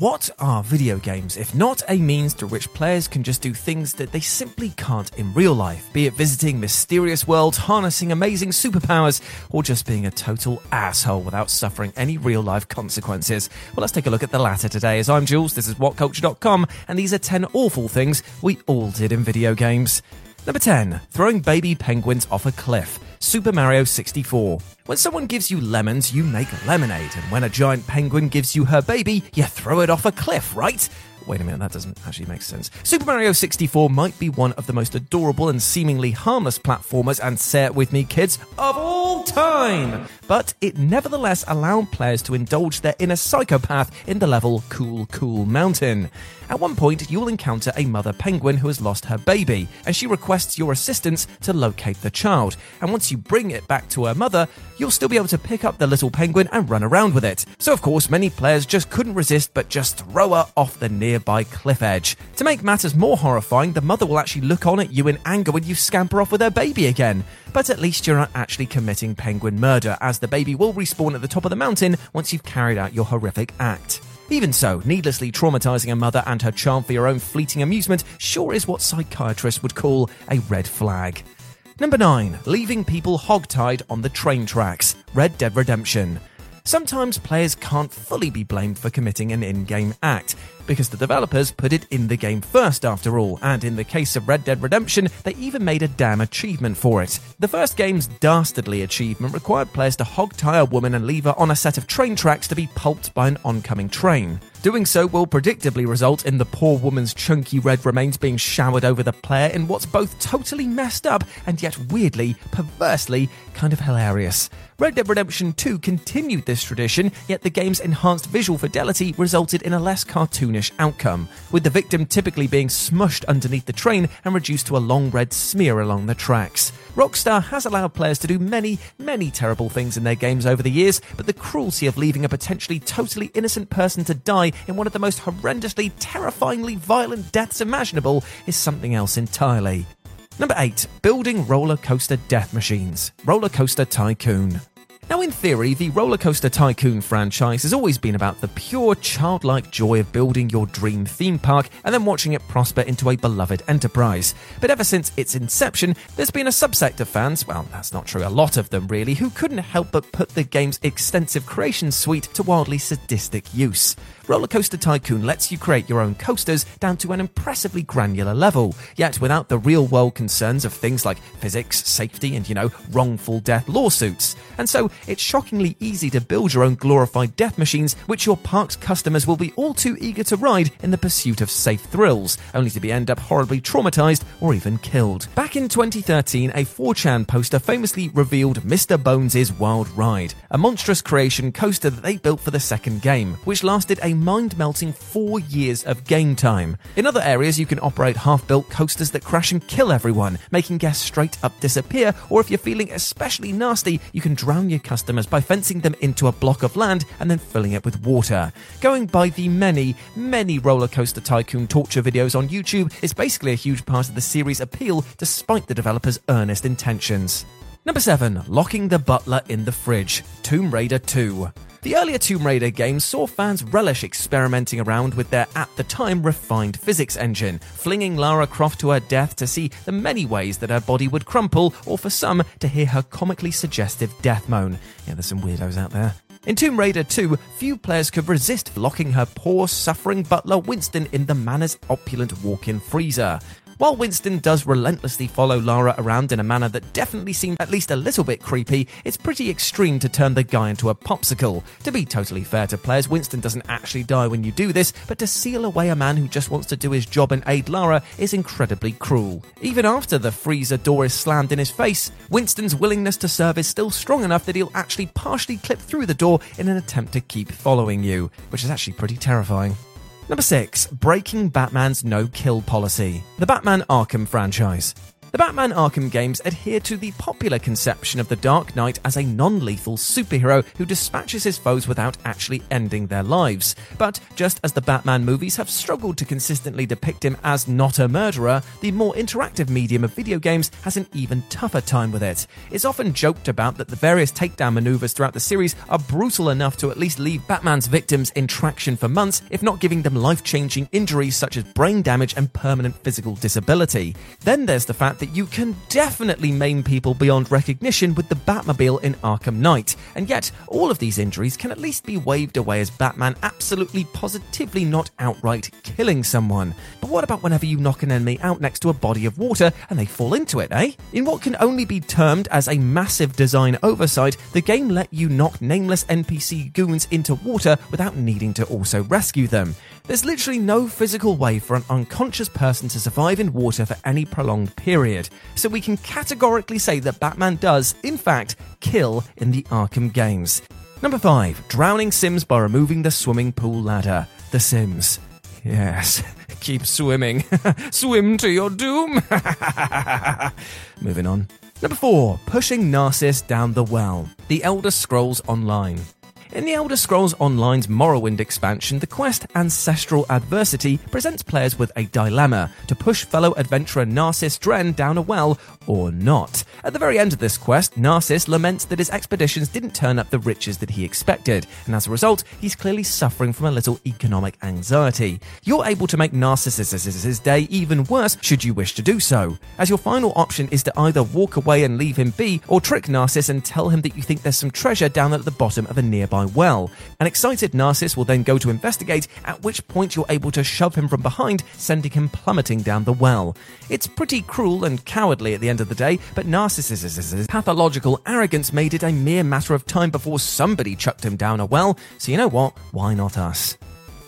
What are video games if not a means through which players can just do things that they simply can't in real life? Be it visiting mysterious worlds, harnessing amazing superpowers, or just being a total asshole without suffering any real life consequences. Well, let's take a look at the latter today. As I'm Jules, this is WhatCulture.com, and these are 10 awful things we all did in video games. Number 10, throwing baby penguins off a cliff. Super Mario 64. When someone gives you lemons, you make lemonade, and when a giant penguin gives you her baby, you throw it off a cliff, right? Wait a minute, that doesn't actually make sense. Super Mario 64 might be one of the most adorable and seemingly harmless platformers, and say it with me, kids, of all time! But it nevertheless allowed players to indulge their inner psychopath in the level Cool Cool Mountain. At one point, you'll encounter a mother penguin who has lost her baby, and she requests your assistance to locate the child. And once you bring it back to her mother, you'll still be able to pick up the little penguin and run around with it. So, of course, many players just couldn't resist but just throw her off the nearby cliff edge. To make matters more horrifying, the mother will actually look on at you in anger when you scamper off with her baby again. But at least you're not actually committing penguin murder, as the baby will respawn at the top of the mountain once you've carried out your horrific act. Even so, needlessly traumatizing a mother and her child for your own fleeting amusement sure is what psychiatrists would call a red flag. Number 9. Leaving people hogtied on the train tracks. Red Dead Redemption. Sometimes players can't fully be blamed for committing an in game act, because the developers put it in the game first after all, and in the case of Red Dead Redemption, they even made a damn achievement for it. The first game's dastardly achievement required players to hog tie a woman and leave her on a set of train tracks to be pulped by an oncoming train. Doing so will predictably result in the poor woman's chunky red remains being showered over the player in what's both totally messed up and yet weirdly, perversely, kind of hilarious. Red Dead Redemption 2 continued this tradition, yet the game's enhanced visual fidelity resulted in a less cartoonish outcome, with the victim typically being smushed underneath the train and reduced to a long red smear along the tracks. Rockstar has allowed players to do many, many terrible things in their games over the years, but the cruelty of leaving a potentially totally innocent person to die in one of the most horrendously, terrifyingly violent deaths imaginable is something else entirely. Number 8. Building roller coaster death machines. Roller Coaster Tycoon. Now, in theory, the Roller Coaster Tycoon franchise has always been about the pure childlike joy of building your dream theme park and then watching it prosper into a beloved enterprise. But ever since its inception, there's been a subsect of fans, well, that's not true, a lot of them really, who couldn't help but put the game's extensive creation suite to wildly sadistic use. Roller Coaster Tycoon lets you create your own coasters down to an impressively granular level, yet without the real world concerns of things like physics, safety, and, you know, wrongful death lawsuits. And so it's shockingly easy to build your own glorified death machines, which your park's customers will be all too eager to ride in the pursuit of safe thrills, only to be end up horribly traumatized or even killed. Back in 2013, a 4chan poster famously revealed Mr. Bones' Wild Ride, a monstrous creation coaster that they built for the second game, which lasted a mind melting four years of game time. In other areas, you can operate half built coasters that crash and kill everyone, making guests straight up disappear, or if you're feeling especially nasty, you can drown your customers by fencing them into a block of land and then filling it with water. Going by the many, many roller coaster tycoon torture videos on YouTube is basically a huge part of the series' appeal despite the developers' earnest intentions. Number 7. Locking the Butler in the Fridge Tomb Raider 2. The earlier Tomb Raider games saw fans relish experimenting around with their at the time refined physics engine, flinging Lara Croft to her death to see the many ways that her body would crumple, or for some to hear her comically suggestive death moan. Yeah, there's some weirdos out there. In Tomb Raider 2, few players could resist locking her poor, suffering butler Winston in the manor's opulent walk in freezer. While Winston does relentlessly follow Lara around in a manner that definitely seemed at least a little bit creepy, it's pretty extreme to turn the guy into a popsicle. To be totally fair to players, Winston doesn't actually die when you do this, but to seal away a man who just wants to do his job and aid Lara is incredibly cruel. Even after the freezer door is slammed in his face, Winston's willingness to serve is still strong enough that he'll actually partially clip through the door in an attempt to keep following you, which is actually pretty terrifying. Number 6. Breaking Batman's no kill policy. The Batman Arkham franchise. The Batman Arkham games adhere to the popular conception of the Dark Knight as a non lethal superhero who dispatches his foes without actually ending their lives. But just as the Batman movies have struggled to consistently depict him as not a murderer, the more interactive medium of video games has an even tougher time with it. It's often joked about that the various takedown maneuvers throughout the series are brutal enough to at least leave Batman's victims in traction for months, if not giving them life changing injuries such as brain damage and permanent physical disability. Then there's the fact that you can definitely maim people beyond recognition with the Batmobile in Arkham Knight, and yet all of these injuries can at least be waved away as Batman absolutely positively not outright killing someone. But what about whenever you knock an enemy out next to a body of water and they fall into it, eh? In what can only be termed as a massive design oversight, the game let you knock nameless NPC goons into water without needing to also rescue them. There's literally no physical way for an unconscious person to survive in water for any prolonged period, so we can categorically say that Batman does, in fact, kill in the Arkham games. Number 5. Drowning Sims by removing the swimming pool ladder. The Sims. Yes, keep swimming. Swim to your doom. Moving on. Number 4. Pushing Narcissus down the well. The Elder Scrolls Online. In the Elder Scrolls Online's Morrowind expansion, the quest Ancestral Adversity presents players with a dilemma to push fellow adventurer Narcissus Dren down a well or not. At the very end of this quest, Narcissus laments that his expeditions didn't turn up the riches that he expected, and as a result, he's clearly suffering from a little economic anxiety. You're able to make Narcissus's day even worse should you wish to do so, as your final option is to either walk away and leave him be, or trick Narcissus and tell him that you think there's some treasure down at the bottom of a nearby well. An excited Narcissus will then go to investigate, at which point you're able to shove him from behind, sending him plummeting down the well. It's pretty cruel and cowardly at the end of the day, but Narcissus's pathological arrogance made it a mere matter of time before somebody chucked him down a well, so you know what? Why not us?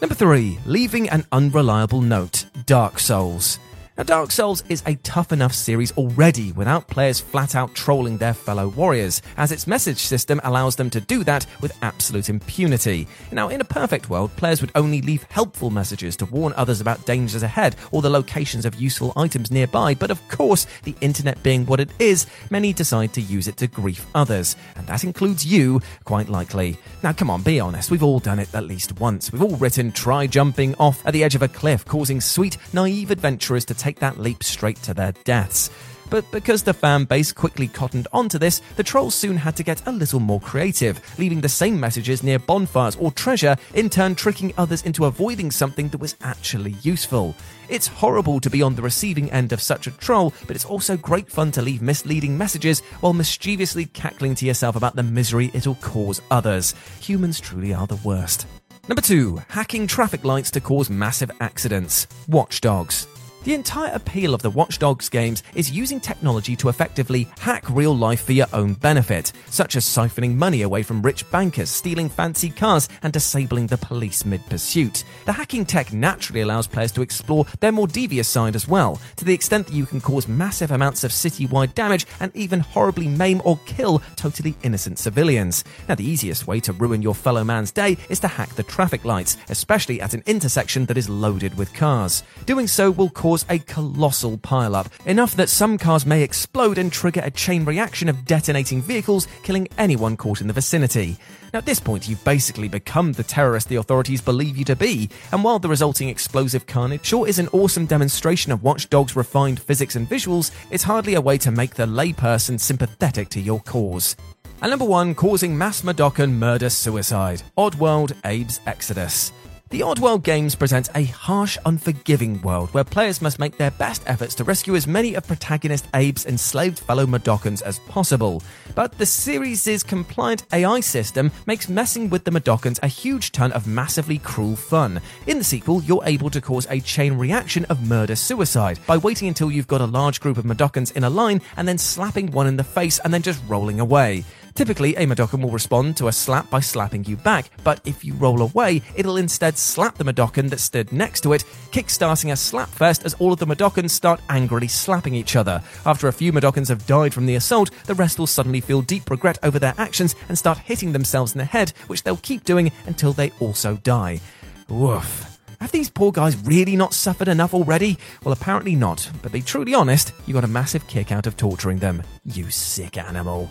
Number 3. Leaving an unreliable note. Dark Souls. Now, Dark Souls is a tough enough series already without players flat out trolling their fellow warriors, as its message system allows them to do that with absolute impunity. Now, in a perfect world, players would only leave helpful messages to warn others about dangers ahead or the locations of useful items nearby, but of course, the internet being what it is, many decide to use it to grief others, and that includes you, quite likely. Now, come on, be honest, we've all done it at least once. We've all written try jumping off at the edge of a cliff, causing sweet, naive adventurers to take that leap straight to their deaths. But because the fan base quickly cottoned onto this, the trolls soon had to get a little more creative, leaving the same messages near bonfires or treasure, in turn tricking others into avoiding something that was actually useful. It's horrible to be on the receiving end of such a troll, but it's also great fun to leave misleading messages while mischievously cackling to yourself about the misery it'll cause others. Humans truly are the worst. Number 2. Hacking traffic lights to cause massive accidents. Watch Dogs. The entire appeal of the Watch Dogs games is using technology to effectively hack real life for your own benefit, such as siphoning money away from rich bankers, stealing fancy cars, and disabling the police mid pursuit. The hacking tech naturally allows players to explore their more devious side as well, to the extent that you can cause massive amounts of city-wide damage and even horribly maim or kill totally innocent civilians. Now, the easiest way to ruin your fellow man's day is to hack the traffic lights, especially at an intersection that is loaded with cars. Doing so will cause cause a colossal pileup, enough that some cars may explode and trigger a chain reaction of detonating vehicles, killing anyone caught in the vicinity. Now, at this point, you've basically become the terrorist the authorities believe you to be, and while the resulting explosive carnage sure is an awesome demonstration of Watch Dogs' refined physics and visuals, it's hardly a way to make the layperson sympathetic to your cause. And number one, causing mass Mudokon murder suicide. Oddworld Abe's Exoddus. The Oddworld games presents a harsh, unforgiving world where players must make their best efforts to rescue as many of protagonist Abe's enslaved fellow Mudokons as possible. But the series' compliant AI system makes messing with the Mudokons a huge ton of massively cruel fun. In the sequel, you're able to cause a chain reaction of murder-suicide by waiting until you've got a large group of Mudokons in a line and then slapping one in the face and then just rolling away. Typically, a Mudokon will respond to a slap by slapping you back, but if you roll away, it'll instead slap the Mudokon that stood next to it, kick-starting a slapfest as all of the Mudokons start angrily slapping each other. After a few Mudokons have died from the assault, the rest will suddenly feel deep regret over their actions and start hitting themselves in the head, which they'll keep doing until they also die. Woof. Have these poor guys really not suffered enough already? Well, apparently not, but be truly honest, you got a massive kick out of torturing them. You sick animal.